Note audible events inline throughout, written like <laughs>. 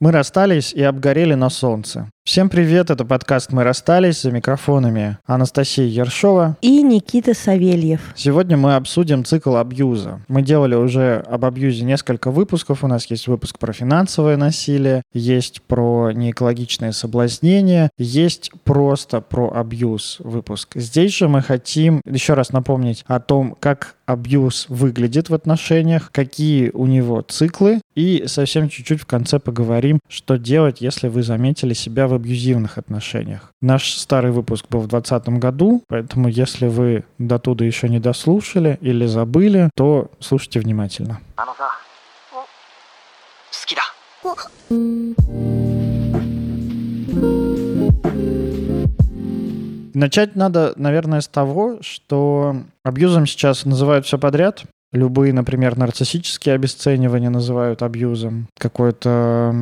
Мы расстались и обгорели на солнце. Всем привет, это подкаст «Мы расстались» за микрофонами Анастасия Ершова и Никита Савельев. Сегодня мы обсудим цикл абьюза. Мы делали уже об абьюзе несколько выпусков. У нас есть выпуск про финансовое насилие, есть про неэкологичное соблазнение, есть просто про абьюз выпуск. Здесь же мы хотим еще раз напомнить о том, как абьюз выглядит в отношениях, какие у него циклы, и совсем чуть-чуть в конце поговорим, что делать, если вы заметили себя в абьюзивных отношениях. Наш старый выпуск был в 2020 году, поэтому если вы до туда еще не дослушали или забыли, то слушайте внимательно. Начать надо, наверное, с того, что абьюзом сейчас называют все подряд. Любые, например, нарциссические обесценивания называют абьюзом. Какое-то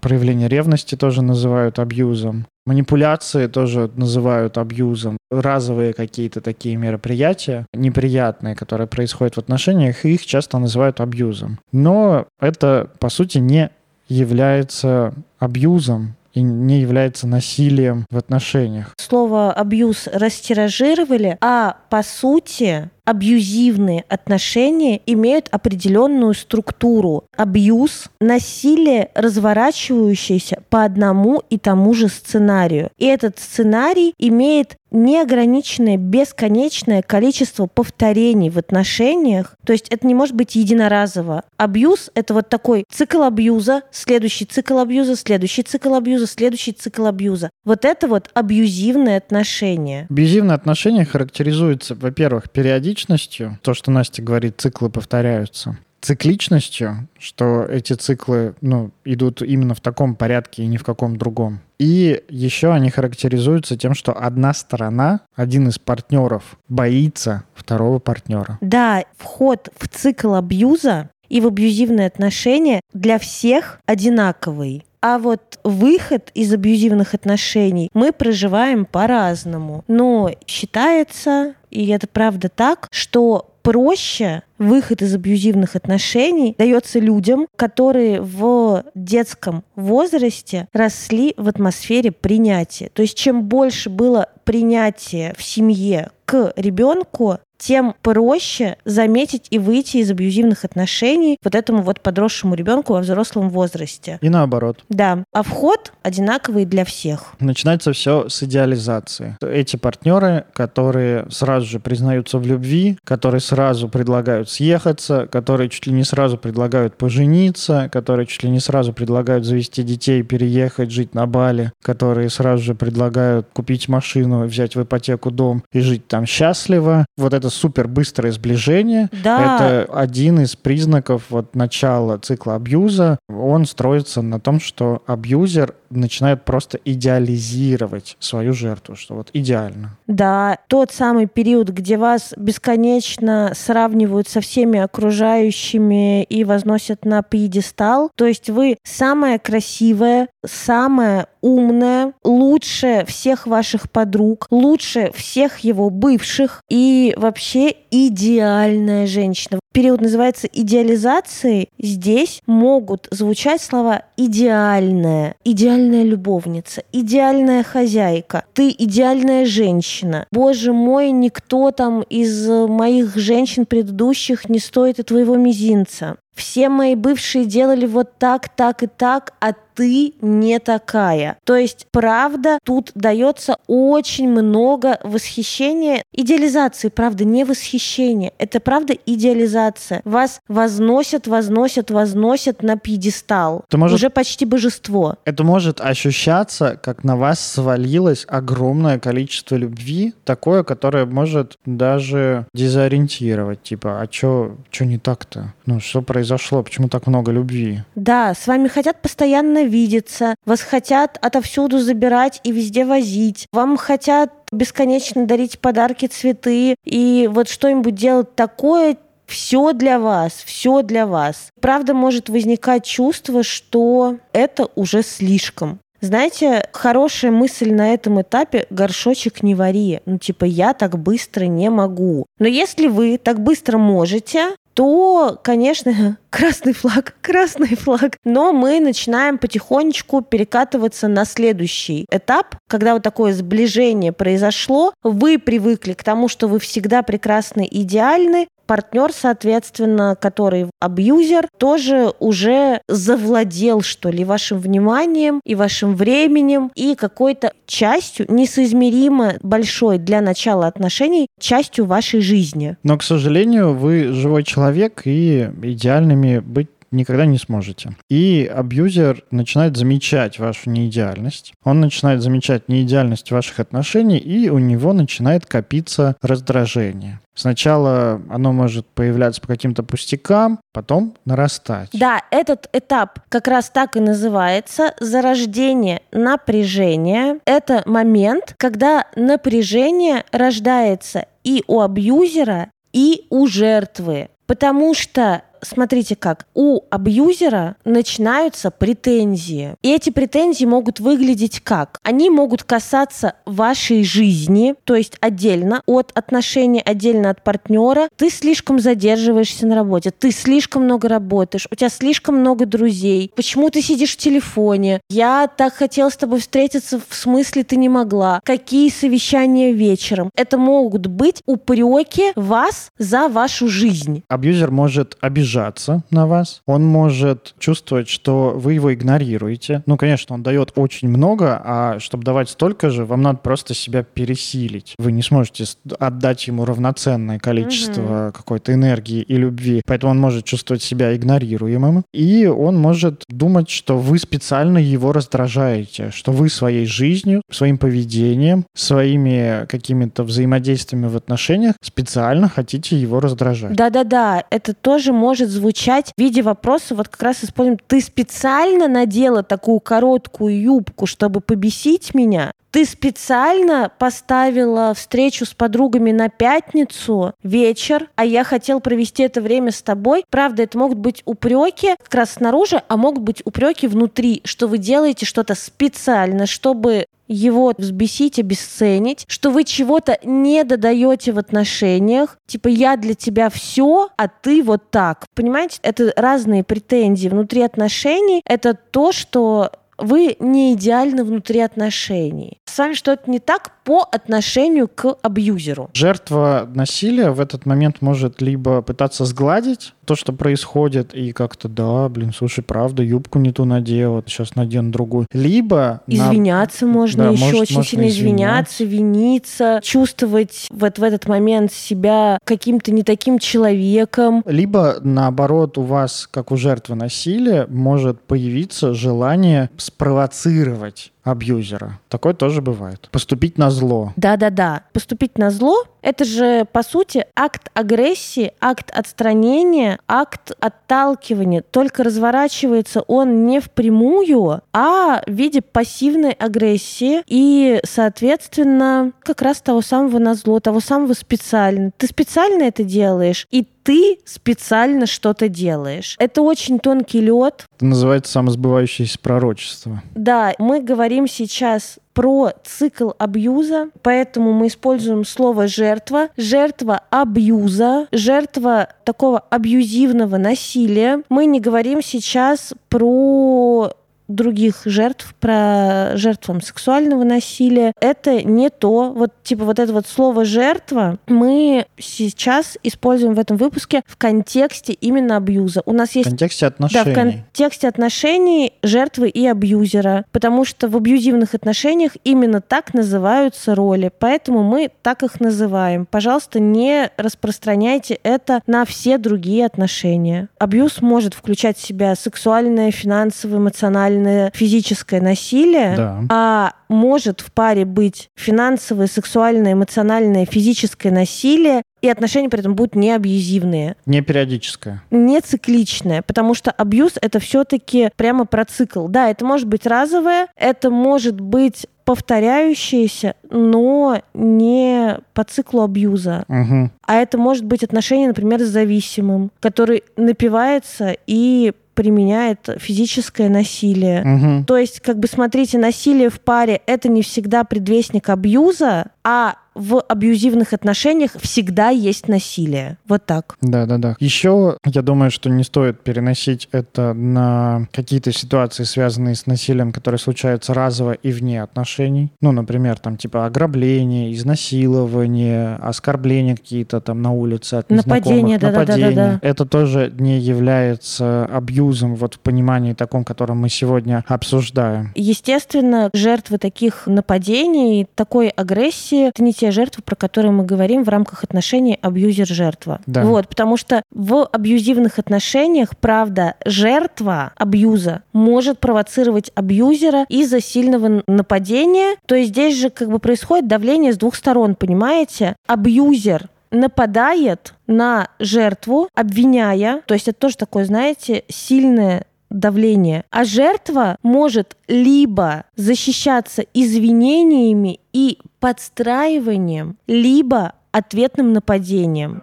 проявление ревности тоже называют абьюзом. Манипуляции тоже называют абьюзом. Разовые какие-то такие мероприятия, неприятные, которые происходят в отношениях, их часто называют абьюзом. Но это, по сути, не является абьюзом и не является насилием в отношениях. Слово «абьюз» растиражировали, а по сути абьюзивные отношения имеют определенную структуру. Абьюз – насилие, разворачивающееся по одному и тому же сценарию. И этот сценарий имеет неограниченное, бесконечное количество повторений в отношениях. То есть это не может быть единоразово. Абьюз — это вот такой цикл абьюза, следующий цикл абьюза, следующий цикл абьюза, следующий цикл абьюза. Вот это вот абьюзивные отношения. Абьюзивные отношения характеризуются, во-первых, периодически цикличностью, то, что Настя говорит, циклы повторяются, цикличностью, что эти циклы ну, идут именно в таком порядке и ни в каком другом. И еще они характеризуются тем, что одна сторона, один из партнеров боится второго партнера. Да, вход в цикл абьюза и в абьюзивные отношения для всех одинаковый. А вот выход из абьюзивных отношений мы проживаем по-разному. Но считается, и это правда так, что проще выход из абьюзивных отношений дается людям, которые в детском возрасте росли в атмосфере принятия. То есть чем больше было принятия в семье к ребенку, тем проще заметить и выйти из абьюзивных отношений вот этому вот подросшему ребенку во взрослом возрасте. И наоборот. Да. А вход одинаковый для всех. Начинается все с идеализации. Эти партнеры, которые сразу же признаются в любви, которые сразу предлагают съехаться, которые чуть ли не сразу предлагают пожениться, которые чуть ли не сразу предлагают завести детей, переехать, жить на Бали, которые сразу же предлагают купить машину, взять в ипотеку дом и жить там счастливо. Вот это супер быстрое сближение. Да. Это один из признаков вот начала цикла абьюза. Он строится на том, что абьюзер начинает просто идеализировать свою жертву, что вот идеально. Да, тот самый период, где вас бесконечно сравнивают со всеми окружающими и возносят на пьедестал. То есть вы самая красивая, самая умная, лучше всех ваших подруг, лучше всех его бывших и вообще идеальная женщина. Период называется идеализацией. Здесь могут звучать слова идеальная, идеальная любовница, идеальная хозяйка, ты идеальная женщина. Боже мой, никто там из моих женщин предыдущих не стоит и твоего мизинца. Все мои бывшие делали вот так, так и так, а ты не такая. То есть, правда, тут дается очень много восхищения, идеализации, правда, не восхищения. Это правда идеализация. Вас возносят, возносят, возносят на пьедестал. Это может, Уже почти божество. Это может ощущаться, как на вас свалилось огромное количество любви, такое, которое может даже дезориентировать. Типа, а что не так-то? Ну, что произошло? Почему так много любви? Да, с вами хотят постоянно видеться, вас хотят отовсюду забирать и везде возить, вам хотят бесконечно дарить подарки, цветы и вот что-нибудь делать такое, все для вас, все для вас. Правда, может возникать чувство, что это уже слишком. Знаете, хорошая мысль на этом этапе – горшочек не вари. Ну, типа, я так быстро не могу. Но если вы так быстро можете, то, конечно, <laughs> красный флаг, красный флаг. Но мы начинаем потихонечку перекатываться на следующий этап, когда вот такое сближение произошло, вы привыкли к тому, что вы всегда прекрасны, идеальны, партнер, соответственно, который абьюзер, тоже уже завладел, что ли, вашим вниманием и вашим временем и какой-то частью, несоизмеримо большой для начала отношений, частью вашей жизни. Но, к сожалению, вы живой человек и идеальными быть никогда не сможете. И абьюзер начинает замечать вашу неидеальность. Он начинает замечать неидеальность ваших отношений, и у него начинает копиться раздражение. Сначала оно может появляться по каким-то пустякам, потом нарастать. Да, этот этап как раз так и называется зарождение напряжения. Это момент, когда напряжение рождается и у абьюзера, и у жертвы. Потому что смотрите как, у абьюзера начинаются претензии. И эти претензии могут выглядеть как? Они могут касаться вашей жизни, то есть отдельно от отношений, отдельно от партнера. Ты слишком задерживаешься на работе, ты слишком много работаешь, у тебя слишком много друзей. Почему ты сидишь в телефоне? Я так хотела с тобой встретиться, в смысле ты не могла. Какие совещания вечером? Это могут быть упреки вас за вашу жизнь. Абьюзер может обижать обижаться на вас, он может чувствовать, что вы его игнорируете. Ну, конечно, он дает очень много, а чтобы давать столько же, вам надо просто себя пересилить. Вы не сможете отдать ему равноценное количество угу. какой-то энергии и любви, поэтому он может чувствовать себя игнорируемым, и он может думать, что вы специально его раздражаете, что вы своей жизнью, своим поведением, своими какими-то взаимодействиями в отношениях специально хотите его раздражать. Да-да-да, это тоже может может звучать в виде вопроса, вот как раз используем, ты специально надела такую короткую юбку, чтобы побесить меня? Ты специально поставила встречу с подругами на пятницу вечер, а я хотел провести это время с тобой. Правда, это могут быть упреки как раз снаружи, а могут быть упреки внутри, что вы делаете что-то специально, чтобы его взбесить, обесценить, что вы чего-то не додаете в отношениях, типа я для тебя все, а ты вот так. Понимаете, это разные претензии внутри отношений. Это то, что вы не идеальны внутри отношений. С вами что-то не так по отношению к абьюзеру. Жертва насилия в этот момент может либо пытаться сгладить то, что происходит, и как-то, да, блин, слушай, правда, юбку не ту надела, сейчас надену другую. Либо... Извиняться на... можно да, еще, может, очень можно сильно извиняться, виниться, чувствовать вот в этот момент себя каким-то не таким человеком. Либо, наоборот, у вас, как у жертвы насилия, может появиться желание спровоцировать абьюзера. Такое тоже бывает. Поступить на зло. Да-да-да. Поступить на зло — это же, по сути, акт агрессии, акт отстранения, акт отталкивания. Только разворачивается он не впрямую, а в виде пассивной агрессии и, соответственно, как раз того самого на зло, того самого специально. Ты специально это делаешь, и ты специально что-то делаешь. Это очень тонкий лед. Это называется самосбывающееся пророчество. Да, мы говорим сейчас про цикл абьюза, поэтому мы используем слово жертва, жертва абьюза, жертва такого абьюзивного насилия. Мы не говорим сейчас про других жертв, про жертвам сексуального насилия. Это не то. Вот типа вот это вот слово «жертва» мы сейчас используем в этом выпуске в контексте именно абьюза. У нас есть... В контексте отношений. Да, в контексте отношений жертвы и абьюзера. Потому что в абьюзивных отношениях именно так называются роли. Поэтому мы так их называем. Пожалуйста, не распространяйте это на все другие отношения. Абьюз может включать в себя сексуальное, финансовое, эмоциональное сексуальное, физическое насилие, да. а может в паре быть финансовое, сексуальное, эмоциональное, физическое насилие, и отношения при этом будут не абьюзивные. Не периодическое. Не цикличное, потому что абьюз — это все таки прямо про цикл. Да, это может быть разовое, это может быть повторяющееся, но не по циклу абьюза. Угу. А это может быть отношение, например, с зависимым, который напивается и применяет физическое насилие. Угу. То есть, как бы смотрите, насилие в паре это не всегда предвестник абьюза, а в абьюзивных отношениях всегда есть насилие. Вот так. Да, да, да. Еще я думаю, что не стоит переносить это на какие-то ситуации, связанные с насилием, которые случаются разово и вне отношений. Ну, например, там типа ограбление, изнасилование, оскорбления какие-то там на улице от Нападение, да, нападения. да, да, да, да. Это тоже не является абьюзом вот в понимании таком, котором мы сегодня обсуждаем. Естественно, жертвы таких нападений, такой агрессии, это не те жертвы, про которые мы говорим в рамках отношений абьюзер-жертва. Да. Вот, потому что в абьюзивных отношениях, правда, жертва абьюза может провоцировать абьюзера из-за сильного нападения. То есть здесь же как бы происходит давление с двух сторон, понимаете? Абьюзер нападает на жертву, обвиняя, то есть это тоже такое, знаете, сильное давление. А жертва может либо защищаться извинениями и подстраиванием, либо ответным нападением.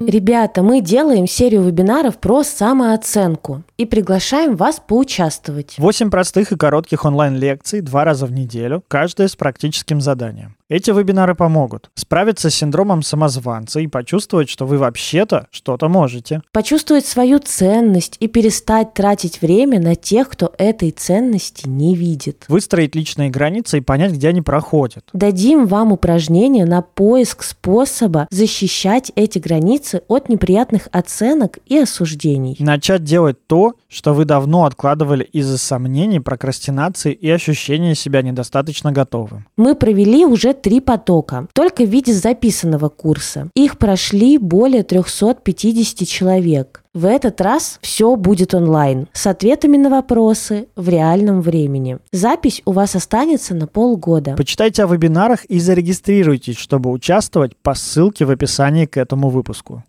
Ребята, мы делаем серию вебинаров про самооценку и приглашаем вас поучаствовать. Восемь простых и коротких онлайн-лекций два раза в неделю, каждая с практическим заданием. Эти вебинары помогут справиться с синдромом самозванца и почувствовать, что вы вообще-то что-то можете. Почувствовать свою ценность и перестать тратить время на тех, кто этой ценности не видит. Выстроить личные границы и понять, где они проходят. Дадим вам упражнения на поиск способа защищать эти границы от неприятных оценок и осуждений. Начать делать то, что вы давно откладывали из-за сомнений, прокрастинации и ощущения себя недостаточно готовым. Мы провели уже три потока, только в виде записанного курса. Их прошли более 350 человек. В этот раз все будет онлайн, с ответами на вопросы в реальном времени. Запись у вас останется на полгода. Почитайте о вебинарах и зарегистрируйтесь, чтобы участвовать по ссылке в описании к этому выпуску.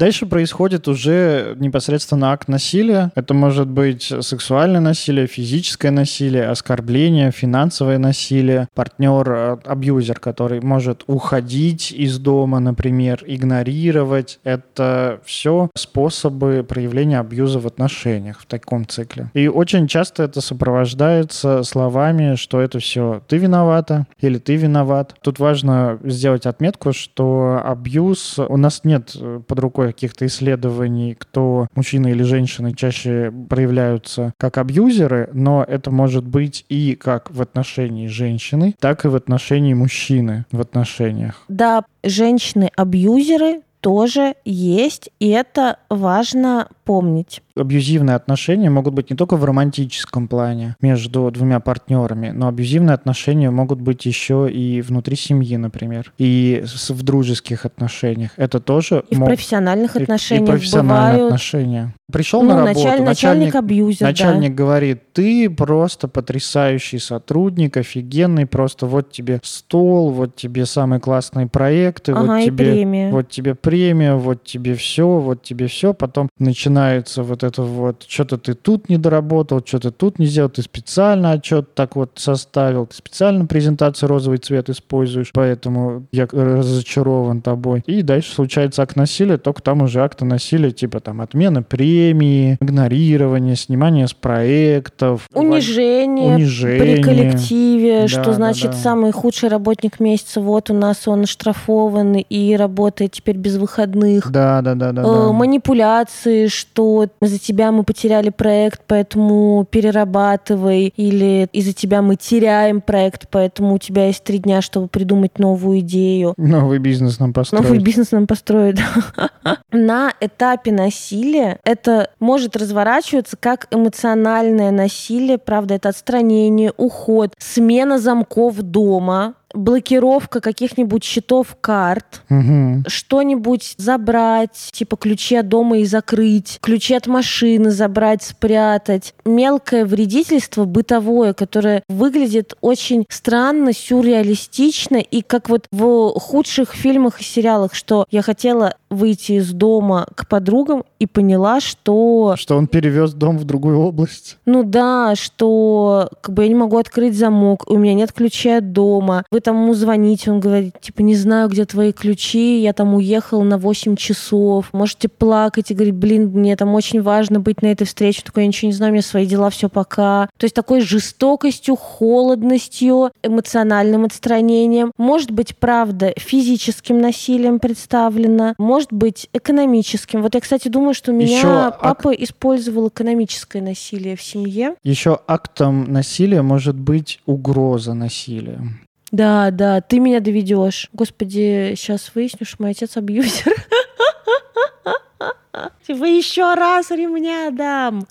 Дальше происходит уже непосредственно акт насилия. Это может быть сексуальное насилие, физическое насилие, оскорбление, финансовое насилие. Партнер, э, который может уходить из дома, например, игнорировать. Это все способы проявления абьюза в отношениях в таком цикле. И очень часто это сопровождается словами, что это все ты виновата или ты виноват. Тут важно сделать отметку, что абьюз у нас нет э, под рукой каких-то исследований, кто мужчины или женщины чаще проявляются как абьюзеры, но это может быть и как в отношении женщины, так и в отношении мужчины в отношениях. Да, женщины-абьюзеры тоже есть, и это важно помнить. Абьюзивные отношения могут быть не только в романтическом плане между двумя партнерами, но абьюзивные отношения могут быть еще и внутри семьи, например, и в дружеских отношениях. Это тоже и мог... в профессиональных отношениях и, и профессиональные бывают... отношения. Пришел ну, на работу, началь... начальник, абьюзер, начальник да. говорит, ты просто потрясающий сотрудник, офигенный, просто вот тебе стол, вот тебе самые классные проекты, ага, вот тебе, премия. вот тебе премия, вот тебе все, вот тебе все, потом начинается вот это вот, что-то ты тут не доработал, что-то тут не сделал, ты специально отчет так вот составил, ты специально презентацию розовый цвет используешь, поэтому я разочарован тобой. И дальше случается акт насилия, только там уже акты насилия, типа там отмена премии, игнорирование, снимание с проектов. Унижение, унижение. при коллективе, Да, что да, значит да. самый худший работник месяца, вот у нас он оштрафован и работает теперь без выходных. Да, да, да, да. Э, да. манипуляции, что из-за тебя мы потеряли проект, поэтому перерабатывай, или из-за тебя мы теряем проект, поэтому у тебя есть три дня, чтобы придумать новую идею. Новый бизнес нам построить. Новый бизнес нам построить. <laughs> На этапе насилия это может разворачиваться как эмоциональное насилие, правда, это отстранение, уход, смена замков дома, блокировка каких-нибудь счетов карт, Мгм. что-нибудь забрать, типа ключи от дома и закрыть, ключи от машины забрать, спрятать. Мелкое вредительство бытовое, которое выглядит очень странно, сюрреалистично, и как вот в худших фильмах и сериалах, что я хотела выйти из дома к подругам и поняла, что Что он перевез дом в другую область. ну да, что как бы я не могу открыть замок, у меня нет ключей от дома. В вы там ему звоните, он говорит, типа, не знаю, где твои ключи, я там уехал на 8 часов. Можете плакать и говорить, блин, мне там очень важно быть на этой встрече, такой, я ничего не знаю, у меня свои дела, все пока. То есть такой жестокостью, холодностью, эмоциональным отстранением. Может быть, правда, физическим насилием представлено, может быть, экономическим. Вот я, кстати, думаю, что у меня Еще папа использовал экономическое насилие в семье. Еще актом насилия может быть угроза насилия. Да, да, ты меня доведешь. Господи, сейчас выясню, что мой отец абьюзер. <laughs> Типа еще раз ремня дам.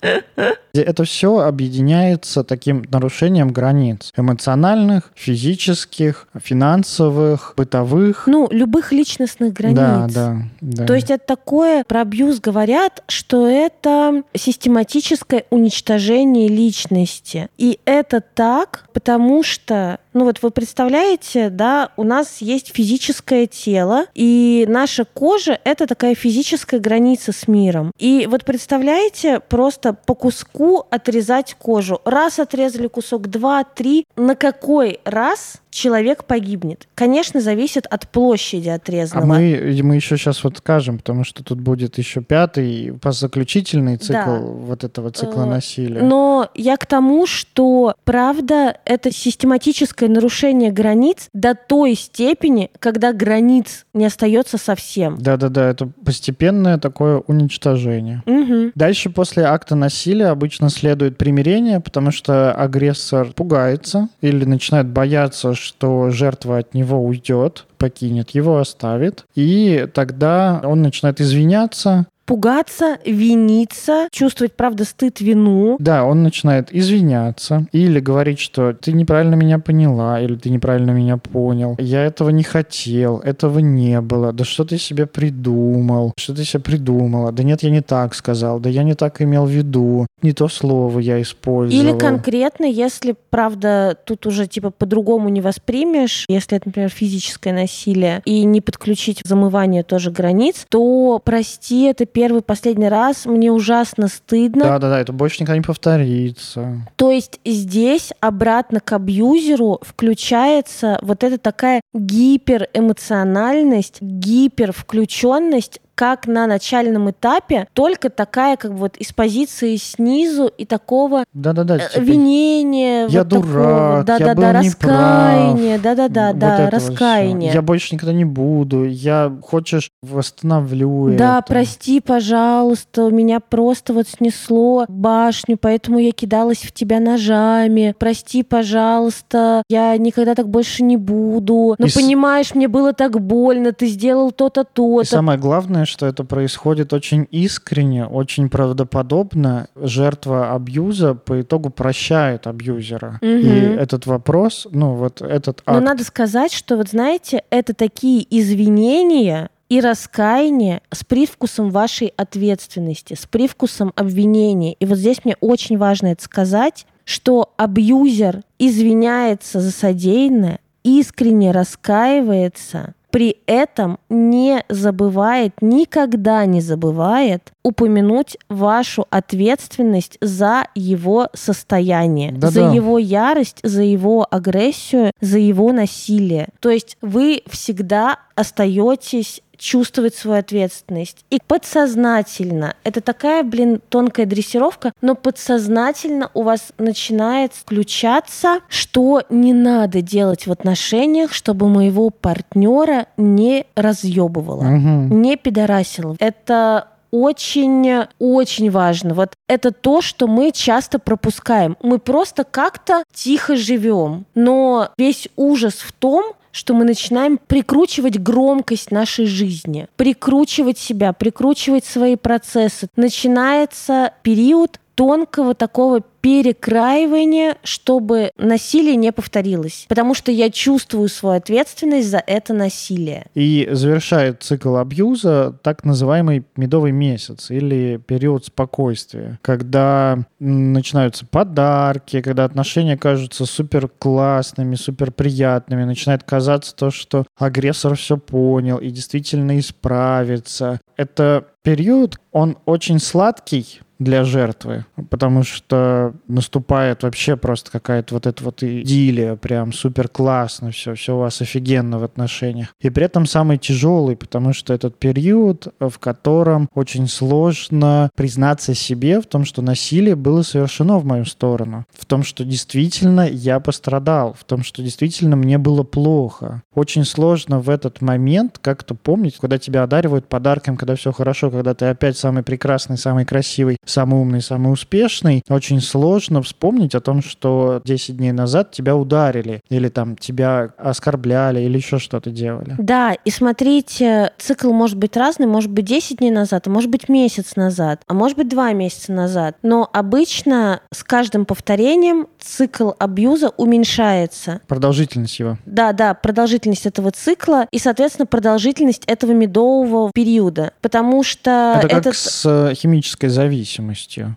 Это все объединяется таким нарушением границ. Эмоциональных, физических, финансовых, бытовых. Ну, любых личностных границ. Да, да, да. То есть это такое, про абьюз говорят, что это систематическое уничтожение личности. И это так, потому что ну вот вы представляете, да, у нас есть физическое тело, и наша кожа — это такая физическая граница с миром. И вот представляете, просто по куску отрезать кожу. Раз отрезали кусок, два, три. На какой раз человек погибнет. Конечно, зависит от площади отрезанного. А мы, мы еще сейчас вот скажем, потому что тут будет еще пятый, заключительный цикл да. вот этого цикла э, насилия. Но я к тому, что правда это систематическое нарушение границ до той степени, когда границ не остается совсем. Да-да-да, это постепенное такое уничтожение. Угу. Дальше после акта насилия обычно следует примирение, потому что агрессор пугается или начинает бояться, что жертва от него уйдет, покинет его, оставит. И тогда он начинает извиняться, пугаться, виниться, чувствовать, правда, стыд, вину. Да, он начинает извиняться или говорить, что ты неправильно меня поняла или ты неправильно меня понял. Я этого не хотел, этого не было. Да что ты себе придумал? Что ты себе придумала? Да нет, я не так сказал. Да я не так имел в виду. Не то слово я использовал. Или конкретно, если, правда, тут уже типа по-другому не воспримешь, если это, например, физическое насилие, и не подключить замывание тоже границ, то прости, это первый, последний раз, мне ужасно стыдно. Да-да-да, это больше никогда не повторится. То есть здесь обратно к абьюзеру включается вот эта такая гиперэмоциональность, гипервключенность, как на начальном этапе, только такая как бы вот из позиции снизу и такого да-да-да, э, типа, винения, я вот дурак, да-да-да, раскаяние, да-да-да, да, раскаяние. Я больше никогда не буду, я хочешь восстановлю Да, это. прости, пожалуйста, меня просто вот снесло башню, поэтому я кидалась в тебя ножами. Прости, пожалуйста, я никогда так больше не буду. Но и понимаешь, с... мне было так больно, ты сделал то-то, то-то. И самое главное, что это происходит очень искренне, очень правдоподобно. Жертва абьюза по итогу прощает абьюзера. Угу. И этот вопрос, ну вот этот акт... Но надо сказать, что вот знаете, это такие извинения, и раскаяние с привкусом вашей ответственности, с привкусом обвинения. И вот здесь мне очень важно это сказать, что абьюзер извиняется за содеянное, искренне раскаивается, при этом не забывает, никогда не забывает упомянуть вашу ответственность за его состояние, Да-да. за его ярость, за его агрессию, за его насилие. То есть вы всегда остаетесь чувствовать свою ответственность. И подсознательно, это такая, блин, тонкая дрессировка, но подсознательно у вас начинает включаться, что не надо делать в отношениях, чтобы моего партнера не разъебывало, угу. не пидорасило. Это очень-очень важно. Вот это то, что мы часто пропускаем. Мы просто как-то тихо живем. Но весь ужас в том, что мы начинаем прикручивать громкость нашей жизни, прикручивать себя, прикручивать свои процессы. Начинается период тонкого такого перекраивания, чтобы насилие не повторилось. Потому что я чувствую свою ответственность за это насилие. И завершает цикл абьюза так называемый медовый месяц или период спокойствия, когда начинаются подарки, когда отношения кажутся супер классными, супер приятными, начинает казаться то, что агрессор все понял и действительно исправится. Это период, он очень сладкий, для жертвы, потому что наступает вообще просто какая-то вот эта вот идиллия, прям супер классно, все, все у вас офигенно в отношениях. И при этом самый тяжелый, потому что этот период, в котором очень сложно признаться себе в том, что насилие было совершено в мою сторону, в том, что действительно я пострадал, в том, что действительно мне было плохо. Очень сложно в этот момент как-то помнить, когда тебя одаривают подарком, когда все хорошо, когда ты опять самый прекрасный, самый красивый, самый умный, самый успешный. Очень сложно вспомнить о том, что 10 дней назад тебя ударили, или там тебя оскорбляли, или еще что-то делали. Да, и смотрите, цикл может быть разный, может быть 10 дней назад, а может быть месяц назад, а может быть 2 месяца назад. Но обычно с каждым повторением цикл абьюза уменьшается. Продолжительность его. Да, да, продолжительность этого цикла и, соответственно, продолжительность этого медового периода. Потому что Это как этот... с э, химической зависимостью.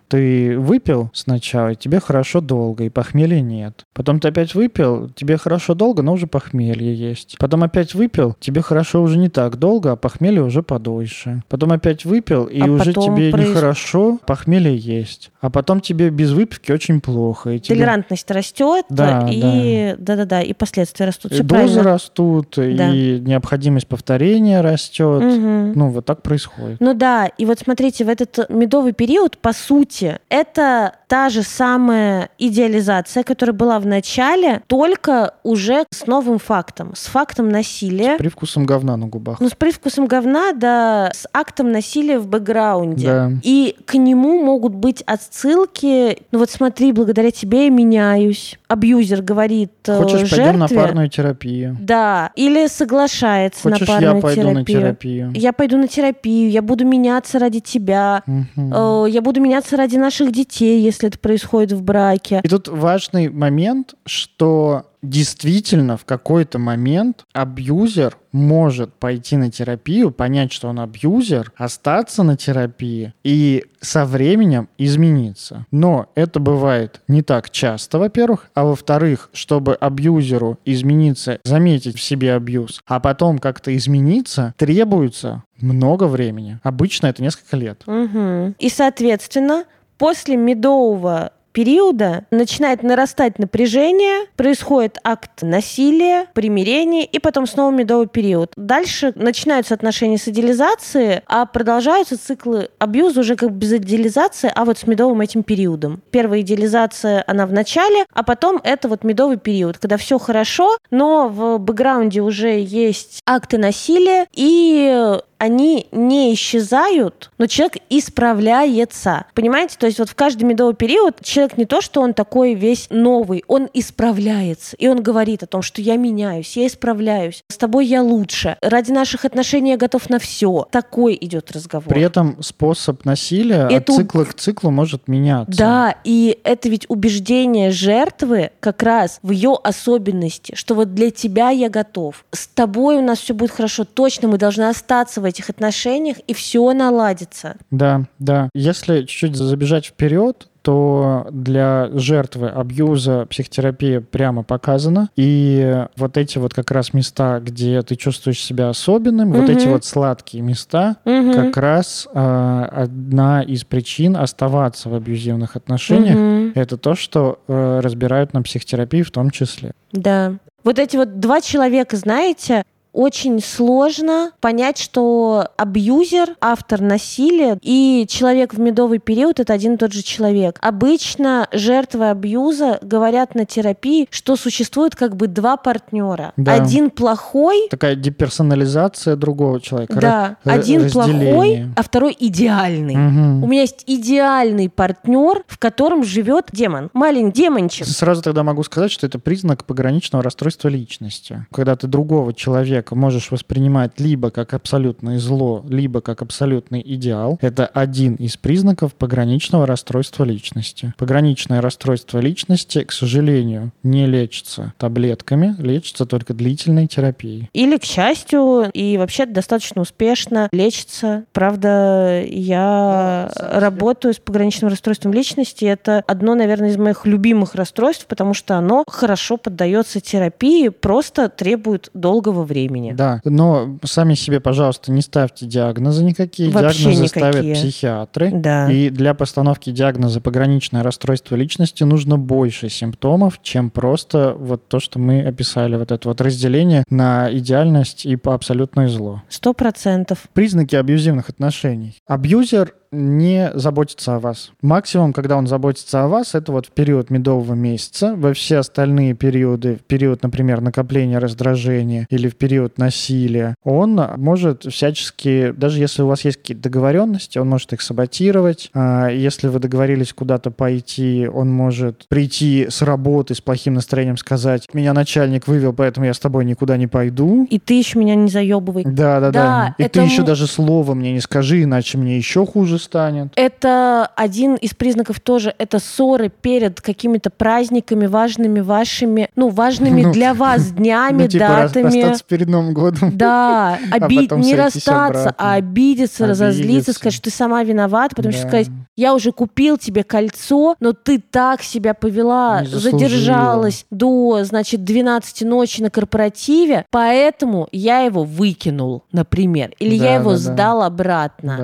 Ты выпил сначала, и тебе хорошо долго, и похмелья нет. Потом ты опять выпил, тебе хорошо долго, но уже похмелье есть. Потом опять выпил, тебе хорошо уже не так долго, а похмелье уже подольше. Потом опять выпил, и А уже тебе произ- нехорошо, похмелье есть. А потом тебе без выпивки очень плохо. И тебе... Толерантность растет, Да, и да-да-да, и последствия растут. и Все дозы правильно. растут, Да. и необходимость повторения растет. Мгм. Ну, вот так происходит. Ну да, и вот смотрите, в этот медовый период, по сути, это та же самая идеализация, которая была в начале, только уже с новым фактом, с фактом насилия. Привкусом говна на губах. Ну, с привкусом говна, да, с актом насилия в бэкграунде. Да. И к нему могут быть отсылки. Ну вот смотри, благодаря тебе я меняюсь. Абьюзер говорит э, Хочешь, жертве. пойдем на парную терапию? Да, или соглашается Хочешь, на я парную пойду терапию. на терапию? Я пойду на терапию, я буду меняться ради тебя. Э, Я буду меняться ради наших детей, если это происходит в браке. И тут важный момент, что действительно в какой-то момент абьюзер может пойти на терапию, понять, что он абьюзер, остаться на терапии и со временем измениться. Но это бывает не так часто, во-первых, а во-вторых, чтобы абьюзеру измениться, заметить в себе абьюз, а потом как-то измениться, требуется много времени. Обычно это несколько лет. Мгм. И, соответственно, после медового периода начинает нарастать напряжение, происходит акт насилия, примирения и потом снова медовый период. Дальше начинаются отношения с идеализацией, а продолжаются циклы абьюза уже как без идеализации, а вот с медовым этим периодом. Первая идеализация, она в начале, а потом это вот медовый период, когда все хорошо, но в бэкграунде уже есть акты насилия, и они не исчезают, но человек исправляется. Понимаете? То есть вот в каждый медовый период человек не то, что он такой весь новый, он исправляется. И он говорит о том, что я меняюсь, я исправляюсь, с тобой я лучше, ради наших отношений я готов на все. Такой идет разговор. При этом способ насилия Это от цикла к циклу может меняться. Да, и это ведь убеждение жертвы как раз в ее особенности, что вот для тебя я готов, с тобой у нас все будет хорошо, точно мы должны остаться в этих отношениях, и все наладится. Да, да. Если чуть-чуть забежать вперед, то для жертвы абьюза психотерапия прямо показана. И вот эти вот как раз места, где ты чувствуешь себя особенным, вот эти вот сладкие места, Мгм. как раз а, одна из причин оставаться в абьюзивных отношениях. Мгм. Это то, что э, разбирают на психотерапии в том числе. Да. Вот эти вот два человека, знаете, очень сложно понять, что абьюзер, автор насилия и человек в медовый период это один и тот же человек. Обычно жертвы абьюза говорят на терапии, что существует как бы два партнера. Да. Один плохой, Такая деперсонализация другого человека. да, ра- один разделение. плохой, а второй идеальный. Мгм. У меня есть идеальный партнер, в котором живет демон, маленький демончик. Сразу тогда могу сказать, что это признак пограничного расстройства личности. Когда ты другого человека можешь воспринимать либо как абсолютное зло, либо как абсолютный идеал, это один из признаков пограничного расстройства личности. Пограничное расстройство личности, к сожалению, не лечится таблетками, лечится только длительной терапией. Или, к счастью, и вообще достаточно успешно лечится. Правда, я работаю с пограничным расстройством личности. Это одно, наверное, из моих любимых расстройств, потому что оно хорошо поддается терапии, просто требует долгого времени. Времени. Да, но сами себе, пожалуйста, не ставьте диагнозы никакие. Вообще диагнозы никакие. ставят психиатры. Да. И для постановки диагноза пограничное расстройство личности нужно больше симптомов, чем просто вот то, что мы описали, вот это вот разделение на идеальность и по абсолютное зло. Сто процентов. Признаки абьюзивных отношений. Абьюзер не заботится о вас. Максимум, когда он заботится о вас, это вот в период медового месяца. Во все остальные периоды, в период, например, накопления раздражения или в период насилия, он может всячески, даже если у вас есть какие-то договоренности, он может их саботировать. А Если вы договорились куда-то пойти, он может прийти с работы с плохим настроением, сказать, меня начальник вывел, поэтому я с тобой никуда не пойду. И ты еще меня не заебывай. Да, да, да. Да, И это ты еще даже слова мне не скажи, иначе мне еще хуже станет. Это один из признаков тоже, это ссоры перед какими-то праздниками важными вашими, ну, важными Ну, для вас <laughs> днями, ну, типа датами. расстаться перед Новым годом. Да, <laughs> оби- потом не расстаться, обратно. а обидеться, разозлиться, Обидеться. сказать, что ты сама виновата, потому что Да. сказать, я уже купил тебе кольцо, но ты так себя повела, задержалась до, значит, 12 ночи на корпоративе, поэтому я его выкинул, например, или Да, я его да, да. сдал обратно.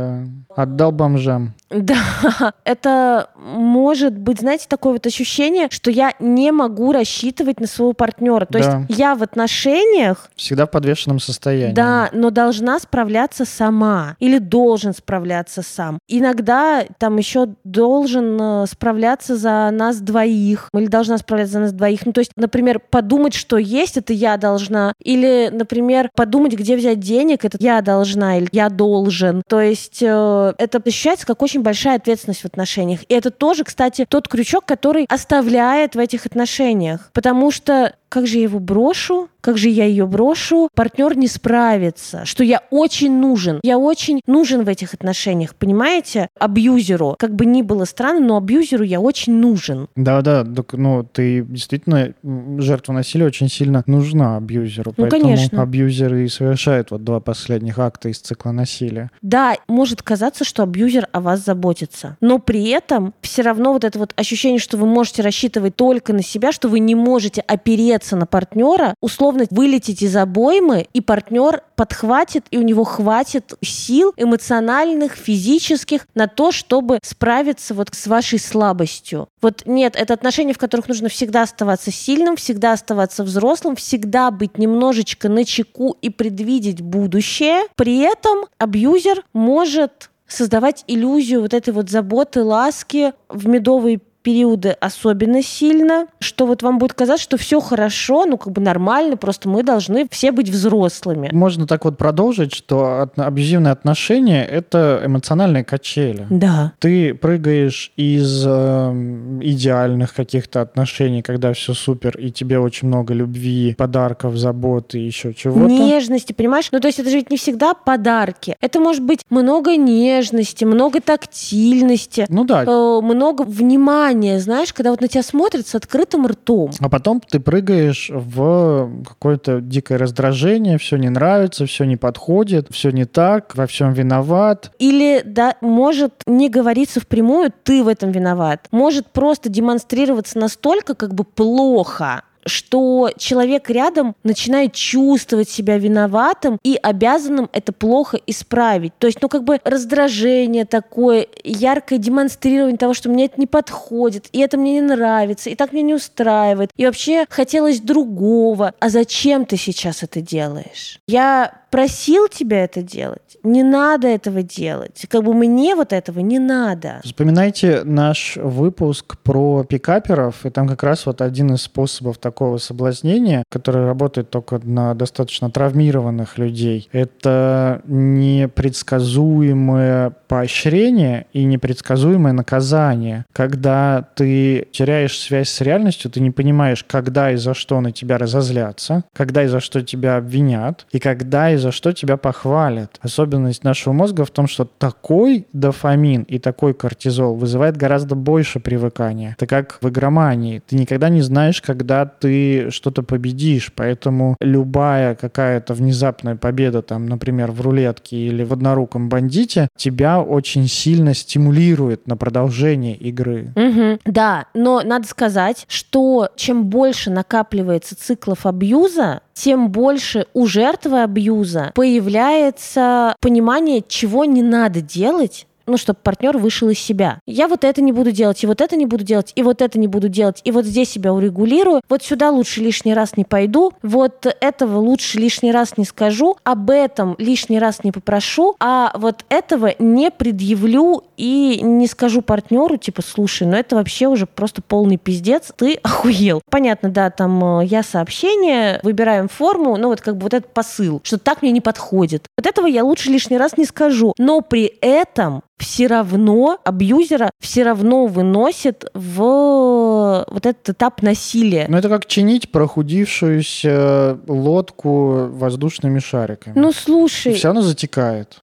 Да. Отдал бомжам. Да, <laughs> это может быть, знаете, такое вот ощущение, что я не могу рассчитывать на своего партнера. То Да. есть я в отношениях, Всегда в подвешенном состоянии. да, но должна справляться сама или должен справляться сам. Иногда там еще должен э, справляться за нас двоих или должна справляться за нас двоих. Ну, то есть, например, подумать, что есть, это я должна. Или, например, подумать, где взять денег, это я должна или я должен. То есть э, это ощущается как очень большая ответственность в отношениях. И это тоже, кстати, тот крючок, который оставляет в этих отношениях. Потому что как же я его брошу, как же я ее брошу, партнер не справится, что я очень нужен, я очень нужен в этих отношениях, понимаете, абьюзеру, как бы ни было странно, но абьюзеру я очень нужен. Да, да, так, ну, ты действительно, жертва насилия очень сильно нужна абьюзеру. Ну, поэтому конечно. абьюзер и совершает вот два последних акта из цикла насилия. Да, может казаться, что абьюзер о вас заботится, но при этом все равно вот это вот ощущение, что вы можете рассчитывать только на себя, что вы не можете опереться на партнера, условно вылететь из обоймы, и партнер подхватит, и у него хватит сил эмоциональных, физических на то, чтобы справиться вот с вашей слабостью. Вот нет, это отношения, в которых нужно всегда оставаться сильным, всегда оставаться взрослым, всегда быть немножечко на чеку и предвидеть будущее. При этом абьюзер может создавать иллюзию вот этой вот заботы, ласки в медовые периоды особенно сильно, что вот вам будет казаться, что все хорошо, ну как бы нормально, просто мы должны все быть взрослыми. Можно так вот продолжить, что от- абьюзивные отношения — это эмоциональные качели. Да. Ты прыгаешь из эм, идеальных каких-то отношений, когда все супер, и тебе очень много любви, подарков, заботы, еще чего-то. Нежности, понимаешь? Ну, то есть это же ведь не всегда подарки. Это может быть много нежности, много тактильности, Ну да, э, много внимания, знаешь, когда вот на тебя смотрят с открытым ртом. А потом ты прыгаешь в какое-то дикое раздражение, все не нравится, все не подходит, все не так, во всем виноват. Или да, может не говориться впрямую, ты в этом виноват. Может просто демонстрироваться настолько как бы плохо, что человек рядом начинает чувствовать себя виноватым и обязанным это плохо исправить. То есть, ну, как бы раздражение такое, яркое демонстрирование того, что мне это не подходит, и это мне не нравится, и так мне не устраивает, и вообще хотелось другого. А зачем ты сейчас это делаешь? Я просил тебя это делать. Не надо этого делать. Как бы мне вот этого не надо. Вспоминайте наш выпуск про пикаперов, и там как раз вот один из способов такого соблазнения, который работает только на достаточно травмированных людей, это непредсказуемое поощрение и непредсказуемое наказание. Когда ты теряешь связь с реальностью, ты не понимаешь, когда и за что на тебя разозлятся, когда и за что тебя обвинят, и когда и за что тебя похвалят. Особенность нашего мозга в том, что такой дофамин и такой кортизол вызывает гораздо больше привыкания. Это как в игромании. Ты никогда не знаешь, когда ты что-то победишь, поэтому любая какая-то внезапная победа, там, например, в рулетке или в одноруком бандите, тебя очень сильно стимулирует на продолжение игры. Мгм. Да, но надо сказать, что чем больше накапливается циклов абьюза, тем больше у жертвы абьюза появляется понимание, чего не надо делать, ну, чтобы партнер вышел из себя. Я вот это не буду делать, и вот это не буду делать, и вот это не буду делать, и вот здесь себя урегулирую, вот сюда лучше лишний раз не пойду, вот этого лучше лишний раз не скажу, об этом лишний раз не попрошу, а вот этого не предъявлю и не скажу партнеру, типа, слушай, ну это вообще уже просто полный пиздец, ты <laughs> охуел. Понятно, да, там э, я сообщение, выбираем форму, ну вот как бы вот этот посыл, что так мне не подходит. Вот этого я лучше лишний раз не скажу. Но при этом все равно абьюзера все равно выносит в вот этот этап насилия. Ну, это как чинить прохудившуюся лодку воздушными шариками. Ну, слушай... Все равно затекает.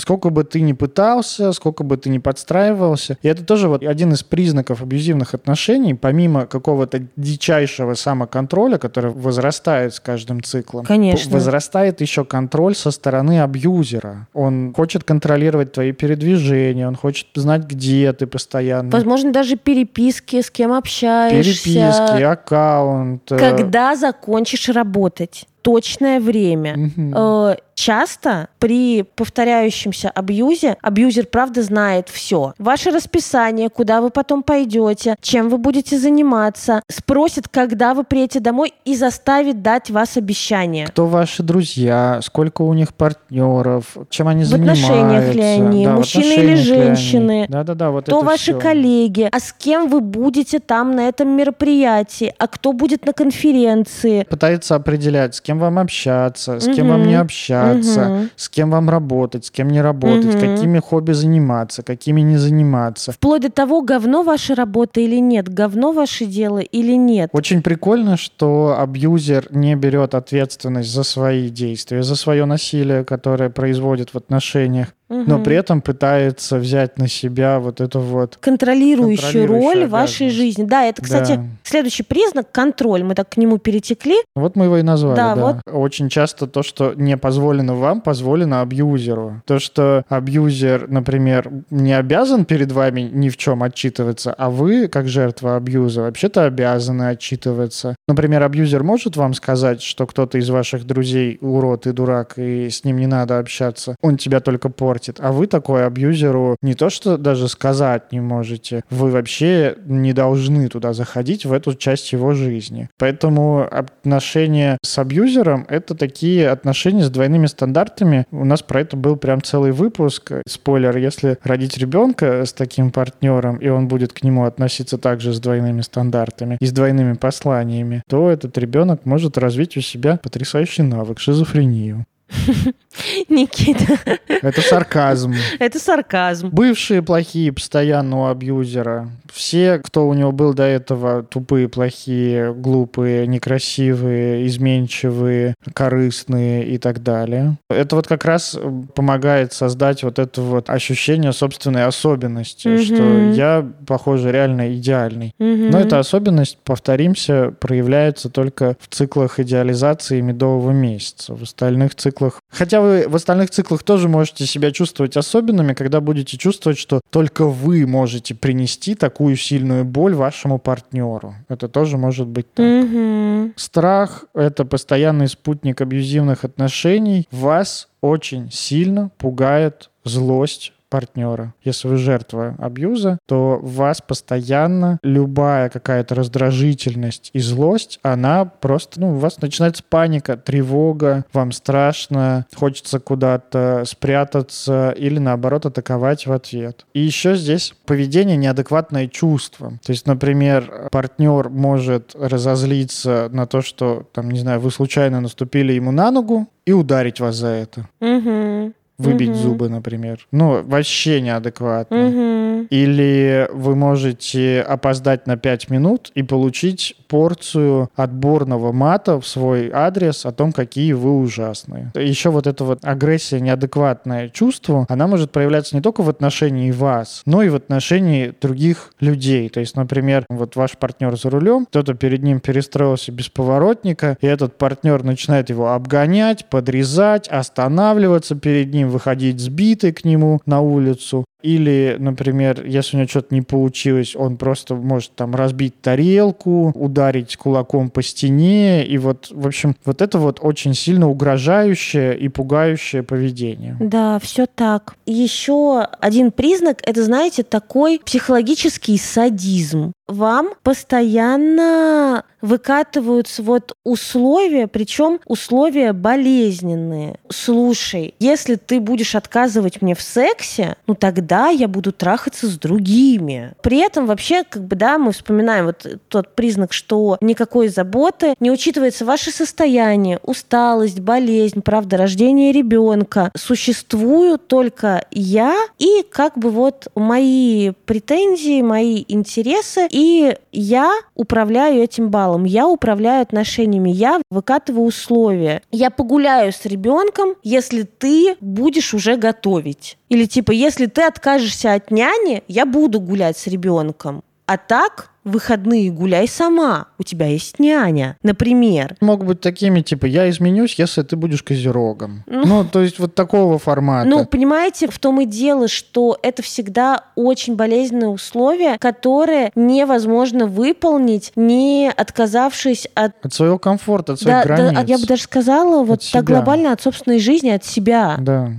Сколько бы ты ни пытался, сколько бы ты ни подстраивался. И это тоже вот один из признаков абьюзивных отношений, помимо какого-то дичайшего самоконтроля, который возрастает с каждым циклом. Конечно. Возрастает еще контроль со стороны абьюзера. Он хочет контролировать твои передвижения, он хочет знать, где ты постоянно. Возможно, даже переписки, с кем общаешься. Переписки, аккаунт. Э. Когда закончишь работать точное время. Угу часто при повторяющемся абьюзе абьюзер правда знает все. Ваше расписание, куда вы потом пойдете, чем вы будете заниматься, спросит, когда вы приедете домой и заставит дать вас обещание. Кто ваши друзья, сколько у них партнеров, чем они в занимаются. В отношениях ли они, да, мужчины или женщины. Да-да-да, вот Кто ваши все. коллеги, а с кем вы будете там на этом мероприятии, а кто будет на конференции. Пытается определять, с кем вам общаться, с кем вам не общаться с кем вам работать, с кем не работать, какими хобби заниматься, какими не заниматься. Вплоть до того, говно ваша работа или нет, говно ваше дело или нет. Очень прикольно, что абьюзер не берет ответственность за свои действия, за свое насилие, которое производит в отношениях угу. но при этом пытается взять на себя вот эту вот контролирующую, роль в вашей жизни. Да, это, кстати, да. следующий признак контроль. Мы так к нему перетекли. Вот мы его и назвали. Да, да. Вот. Очень часто то, что не позволено вам, позволено абьюзеру. То, что абьюзер, например, не обязан перед вами ни в чем отчитываться, а вы, как жертва абьюза, вообще-то обязаны отчитываться. Например, абьюзер может вам сказать, что кто-то из ваших друзей урод и дурак, и с ним не надо общаться. Он тебя только портит портит. А вы такой абьюзеру не то, что даже сказать не можете, вы вообще не должны туда заходить, в эту часть его жизни. Поэтому отношения с абьюзером — это такие отношения с двойными стандартами. У нас про это был прям целый выпуск. Спойлер, если родить ребенка с таким партнером, и он будет к нему относиться также с двойными стандартами и с двойными посланиями, то этот ребенок может развить у себя потрясающий навык — шизофрению. <laughs> Никита. Это сарказм. Это сарказм. Бывшие плохие постоянно у абьюзера. Все, кто у него был до этого, тупые, плохие, глупые, некрасивые, изменчивые, корыстные и так далее. Это вот как раз помогает создать вот это вот ощущение собственной особенности, угу. что я, похоже, реально идеальный. Угу. Но эта особенность, повторимся, проявляется только в циклах идеализации медового месяца. В остальных циклах... Хотя вы в остальных циклах тоже можете себя чувствовать особенными, когда будете чувствовать, что только вы можете принести такую сильную боль вашему партнеру. Это тоже может быть так. Mm-hmm. Страх — это постоянный спутник абьюзивных отношений. Вас очень сильно пугает злость партнера. Если вы жертва абьюза, то в вас постоянно любая какая-то раздражительность и злость, она просто, ну, у вас начинается паника, тревога, вам страшно, хочется куда-то спрятаться или, наоборот, атаковать в ответ. И еще здесь поведение неадекватное чувствам. То есть, например, партнер может разозлиться на то, что, там, не знаю, вы случайно наступили ему на ногу и ударить вас за это. Угу выбить угу. зубы, например. Ну, вообще неадекватно. Угу. Или вы можете опоздать на 5 минут и получить порцию отборного мата в свой адрес о том, какие вы ужасные. Еще вот эта вот агрессия, неадекватное чувство, она может проявляться не только в отношении вас, но и в отношении других людей. То есть, например, вот ваш партнер за рулем, кто-то перед ним перестроился без поворотника, и этот партнер начинает его обгонять, подрезать, останавливаться перед ним, выходить сбитый к нему на улицу. Или, например, если у него что-то не получилось, он просто может там разбить тарелку, ударить кулаком по стене, и вот, в общем, вот это вот очень сильно угрожающее и пугающее поведение. Да, все так. Еще один признак, это, знаете, такой психологический садизм вам постоянно выкатываются вот условия, причем условия болезненные. Слушай, если ты будешь отказывать мне в сексе, ну тогда я буду трахаться с другими. При этом вообще, как бы, да, мы вспоминаем вот тот признак, что никакой заботы, не учитывается ваше состояние, усталость, болезнь, правда, рождение ребенка. Существую только я и как бы вот мои претензии, мои интересы и я управляю этим баллом, я управляю отношениями, я выкатываю условия. Я погуляю с ребенком, если ты будешь уже готовить. Или типа, если ты откажешься от няни, я буду гулять с ребенком. А так выходные гуляй сама, у тебя есть няня, например. Могут быть такими, типа, я изменюсь, если ты будешь козерогом. Ну, ну то есть вот такого формата. Ну, понимаете, в том и дело, что это всегда очень болезненные условия, которые невозможно выполнить, не отказавшись от... От своего комфорта, от своих да, границ. Да, я бы даже сказала, вот так глобально от собственной жизни, от себя. Да.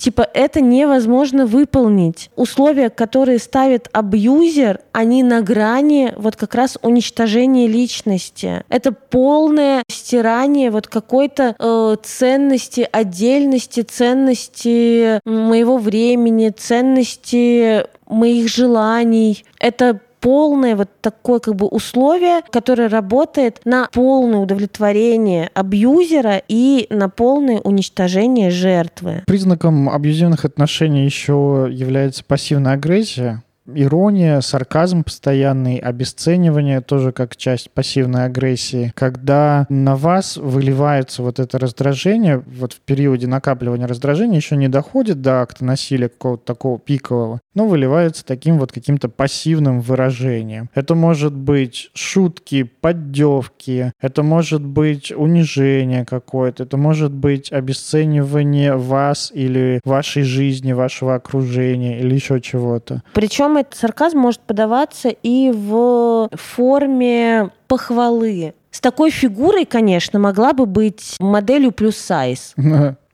Типа это невозможно выполнить. Условия, которые ставит абьюзер, они на грани вот как раз уничтожения личности. Это полное стирание вот какой-то э, ценности, отдельности, ценности моего времени, ценности моих желаний. Это полное вот такое как бы условие, которое работает на полное удовлетворение абьюзера и на полное уничтожение жертвы. Признаком абьюзивных отношений еще является пассивная агрессия ирония, сарказм постоянный, обесценивание тоже как часть пассивной агрессии. Когда на вас выливается вот это раздражение, вот в периоде накапливания раздражения еще не доходит до акта насилия какого-то такого пикового, но выливается таким вот каким-то пассивным выражением. Это может быть шутки, поддевки, это может быть унижение какое-то, это может быть обесценивание вас или вашей жизни, вашего окружения или еще чего-то. Причем этот сарказм может подаваться и в форме похвалы. С такой фигурой, конечно, могла бы быть моделью плюс сайз. <laughs>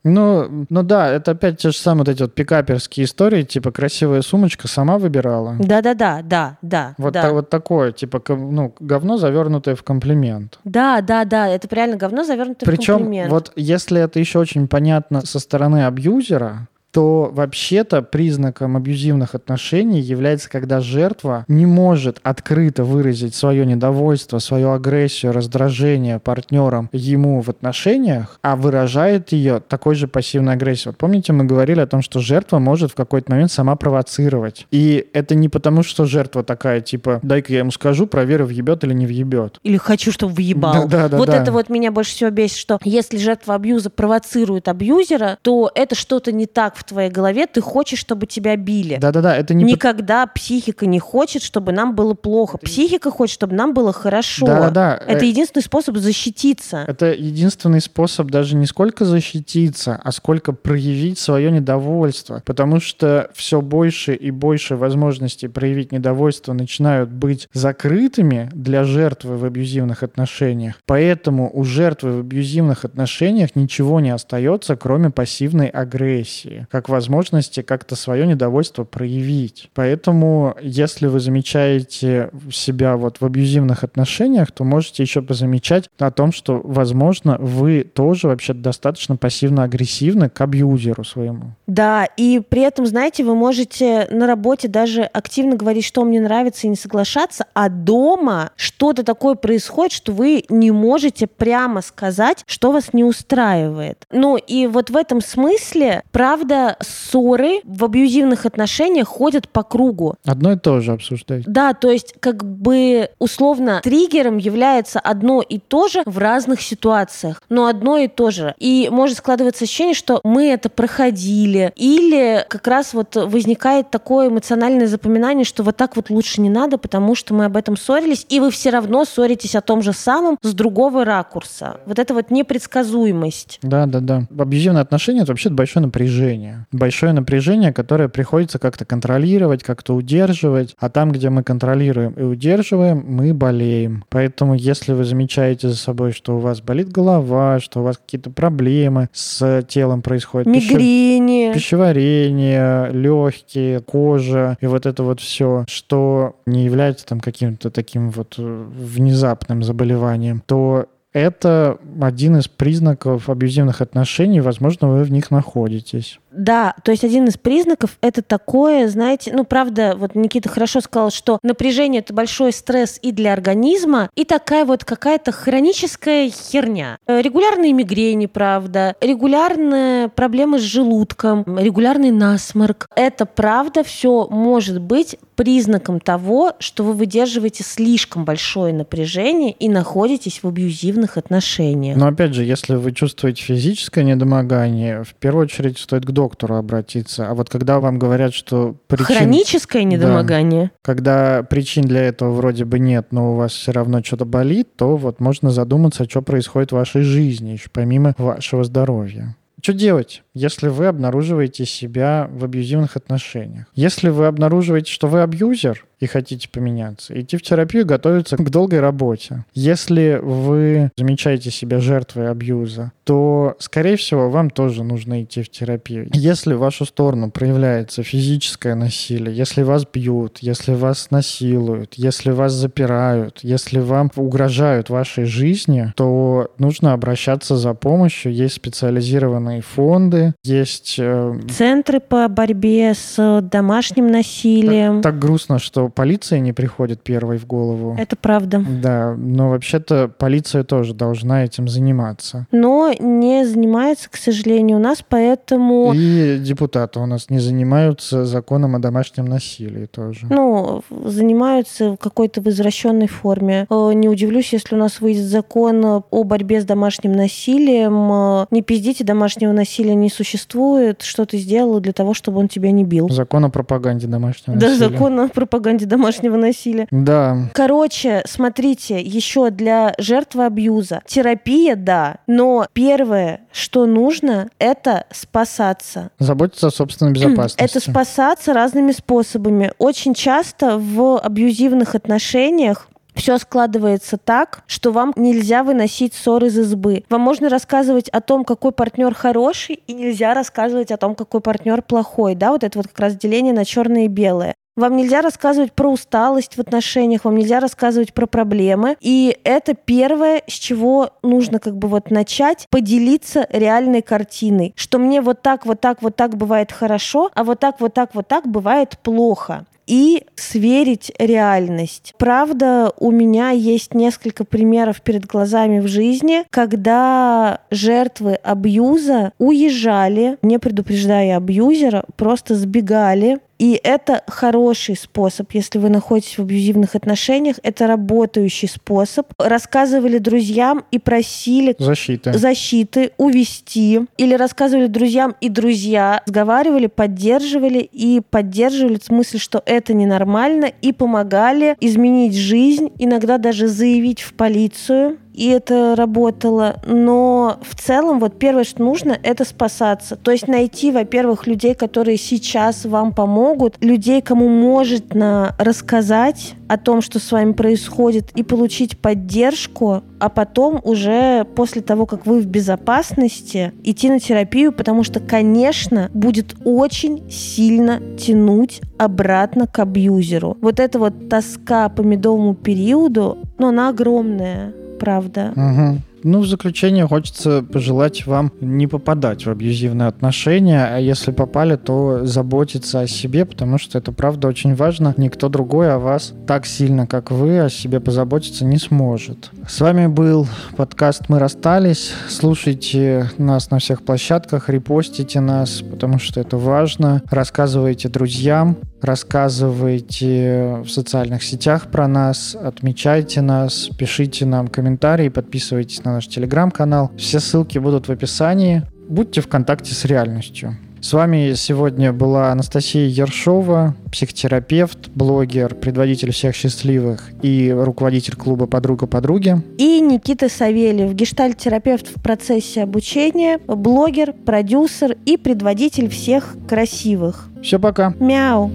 Ну, ну да, это опять те же самые вот эти вот пикаперские истории, типа красивая сумочка сама выбирала. Да-да-да, да, да. Вот, да. Та, вот такое, типа, ну, говно, завернутое в комплимент. Да, да, да, это реально говно, завернутое Причем, в комплимент. Причем, вот если это еще очень понятно со стороны абьюзера, то вообще-то признаком абьюзивных отношений является, когда жертва не может открыто выразить свое недовольство, свою агрессию, раздражение партнерам ему в отношениях, а выражает ее такой же пассивной агрессией. Вот помните, мы говорили о том, что жертва может в какой-то момент сама провоцировать. И это не потому, что жертва такая, типа, дай-ка я ему скажу, проверю, въебет или не въебет. Или хочу, чтобы въебал. Да, да, да, вот да. это вот меня больше всего бесит, что если жертва абьюза провоцирует абьюзера, то это что-то не так в твоей голове, ты хочешь, чтобы тебя били. Да-да-да, это не... Никогда психика не хочет, чтобы нам было плохо. Психика хочет, чтобы нам было хорошо. Да-да-да. Это э, единственный способ защититься. Это единственный способ даже не сколько защититься, а сколько проявить свое недовольство. Потому что все больше и больше возможностей проявить недовольство начинают быть закрытыми для жертвы в абьюзивных отношениях. Поэтому у жертвы в абьюзивных отношениях ничего не остается, кроме пассивной агрессии. Как возможности как-то свое недовольство проявить. Поэтому, если вы замечаете себя вот в абьюзивных отношениях, то можете еще позамечать о том, что, возможно, вы тоже вообще достаточно пассивно-агрессивны к абьюзеру своему. Да, и при этом, знаете, вы можете на работе даже активно говорить, что мне нравится, и не соглашаться, а дома что-то такое происходит, что вы не можете прямо сказать, что вас не устраивает. Ну и вот в этом смысле, правда, ссоры в абьюзивных отношениях ходят по кругу. Одно и то же обсуждать. Да, то есть как бы условно триггером является одно и то же в разных ситуациях, но одно и то же. И может складываться ощущение, что мы это проходили, или как раз вот возникает такое эмоциональное запоминание, что вот так вот лучше не надо, потому что мы об этом ссорились, и вы все равно ссоритесь о том же самом с другого ракурса. Вот это вот непредсказуемость. Да, да, да. Абьюзивные отношения — это вообще большое напряжение напряжение. Большое напряжение, которое приходится как-то контролировать, как-то удерживать. А там, где мы контролируем и удерживаем, мы болеем. Поэтому, если вы замечаете за собой, что у вас болит голова, что у вас какие-то проблемы с телом происходят, мигрени, пищеварение, легкие, кожа и вот это вот все, что не является там каким-то таким вот э, внезапным заболеванием, то это один из признаков абьюзивных отношений, возможно, вы в них находитесь. Да, то есть один из признаков это такое, знаете, ну правда, вот Никита хорошо сказал, что напряжение это большой стресс и для организма, и такая вот какая-то хроническая херня. Э, регулярные мигрени, правда, регулярные проблемы с желудком, регулярный насморк. Это правда все может быть признаком того, что вы выдерживаете слишком большое напряжение и находитесь в абьюзивных отношениях. Но опять же, если вы чувствуете физическое недомогание, в первую очередь стоит к доктору обратиться. А вот когда вам говорят, что причин... Хроническое недомогание? Да, когда причин для этого вроде бы нет, но у вас все равно что-то болит, то вот можно задуматься, что происходит в вашей жизни, еще помимо вашего здоровья. Что делать, если вы обнаруживаете себя в абьюзивных отношениях? Если вы обнаруживаете, что вы абьюзер, и хотите поменяться, идти в терапию, готовиться к долгой работе. Если вы замечаете себя жертвой абьюза, то, скорее всего, вам тоже нужно идти в терапию. Если в вашу сторону проявляется физическое насилие, если вас бьют, если вас насилуют, если вас запирают, если вам угрожают вашей жизни, то нужно обращаться за помощью. Есть специализированные фонды, есть... Э... Центры по борьбе с домашним насилием. Так, так грустно, что полиция не приходит первой в голову. Это правда. Да, но вообще-то полиция тоже должна этим заниматься. Но не занимается, к сожалению, у нас, поэтому... И депутаты у нас не занимаются законом о домашнем насилии тоже. Ну, занимаются в какой-то возвращенной форме. Э, не удивлюсь, если у нас выйдет закон о борьбе с домашним насилием. Э, не пиздите, домашнего насилия не существует. Что ты сделал для того, чтобы он тебя не бил? Закон о пропаганде домашнего да, насилия. Да, закон о пропаганде пропаганде домашнего насилия. Да. Короче, смотрите, еще для жертвы абьюза. Терапия, да, но первое, что нужно, это спасаться. Заботиться о собственной безопасности. Это спасаться разными способами. Очень часто в абьюзивных отношениях все складывается так, что вам нельзя выносить ссор из избы. Вам можно рассказывать о том, какой партнер хороший, и нельзя рассказывать о том, какой партнер плохой. Да, вот это вот как раз деление на черное и белое. Вам нельзя рассказывать про усталость в отношениях, вам нельзя рассказывать про проблемы. И это первое, с чего нужно как бы вот начать, поделиться реальной картиной. Что мне вот так, вот так, вот так бывает хорошо, а вот так, вот так, вот так бывает плохо и сверить реальность. Правда, у меня есть несколько примеров перед глазами в жизни, когда жертвы абьюза уезжали, не предупреждая абьюзера, просто сбегали и это хороший способ, если вы находитесь в абьюзивных отношениях, это работающий способ. Рассказывали друзьям и просили защиты, защиты увести. Или рассказывали друзьям, и друзья сговаривали, поддерживали и поддерживали смысл, что это ненормально, и помогали изменить жизнь, иногда даже заявить в полицию и это работало. Но в целом вот первое, что нужно, это спасаться. То есть найти, во-первых, людей, которые сейчас вам помогут, людей, кому можно рассказать о том, что с вами происходит, и получить поддержку, а потом уже после того, как вы в безопасности, идти на терапию, потому что, конечно, будет очень сильно тянуть обратно к абьюзеру. Вот эта вот тоска по медовому периоду, но она огромная правда. Угу. Ну, в заключение хочется пожелать вам не попадать в абьюзивные отношения, а если попали, то заботиться о себе, потому что это правда очень важно. Никто другой о вас так сильно, как вы, о себе позаботиться не сможет. С вами был подкаст «Мы расстались». Слушайте нас на всех площадках, репостите нас, потому что это важно. Рассказывайте друзьям, рассказывайте в социальных сетях про нас, отмечайте нас, пишите нам комментарии, подписывайтесь на наш телеграм-канал. Все ссылки будут в описании. Будьте в контакте с реальностью. С вами сегодня была Анастасия Ершова, психотерапевт, блогер, предводитель всех счастливых и руководитель клуба «Подруга подруги». И Никита Савельев, гештальт-терапевт в процессе обучения, блогер, продюсер и предводитель всех красивых. Все, пока. Мяу.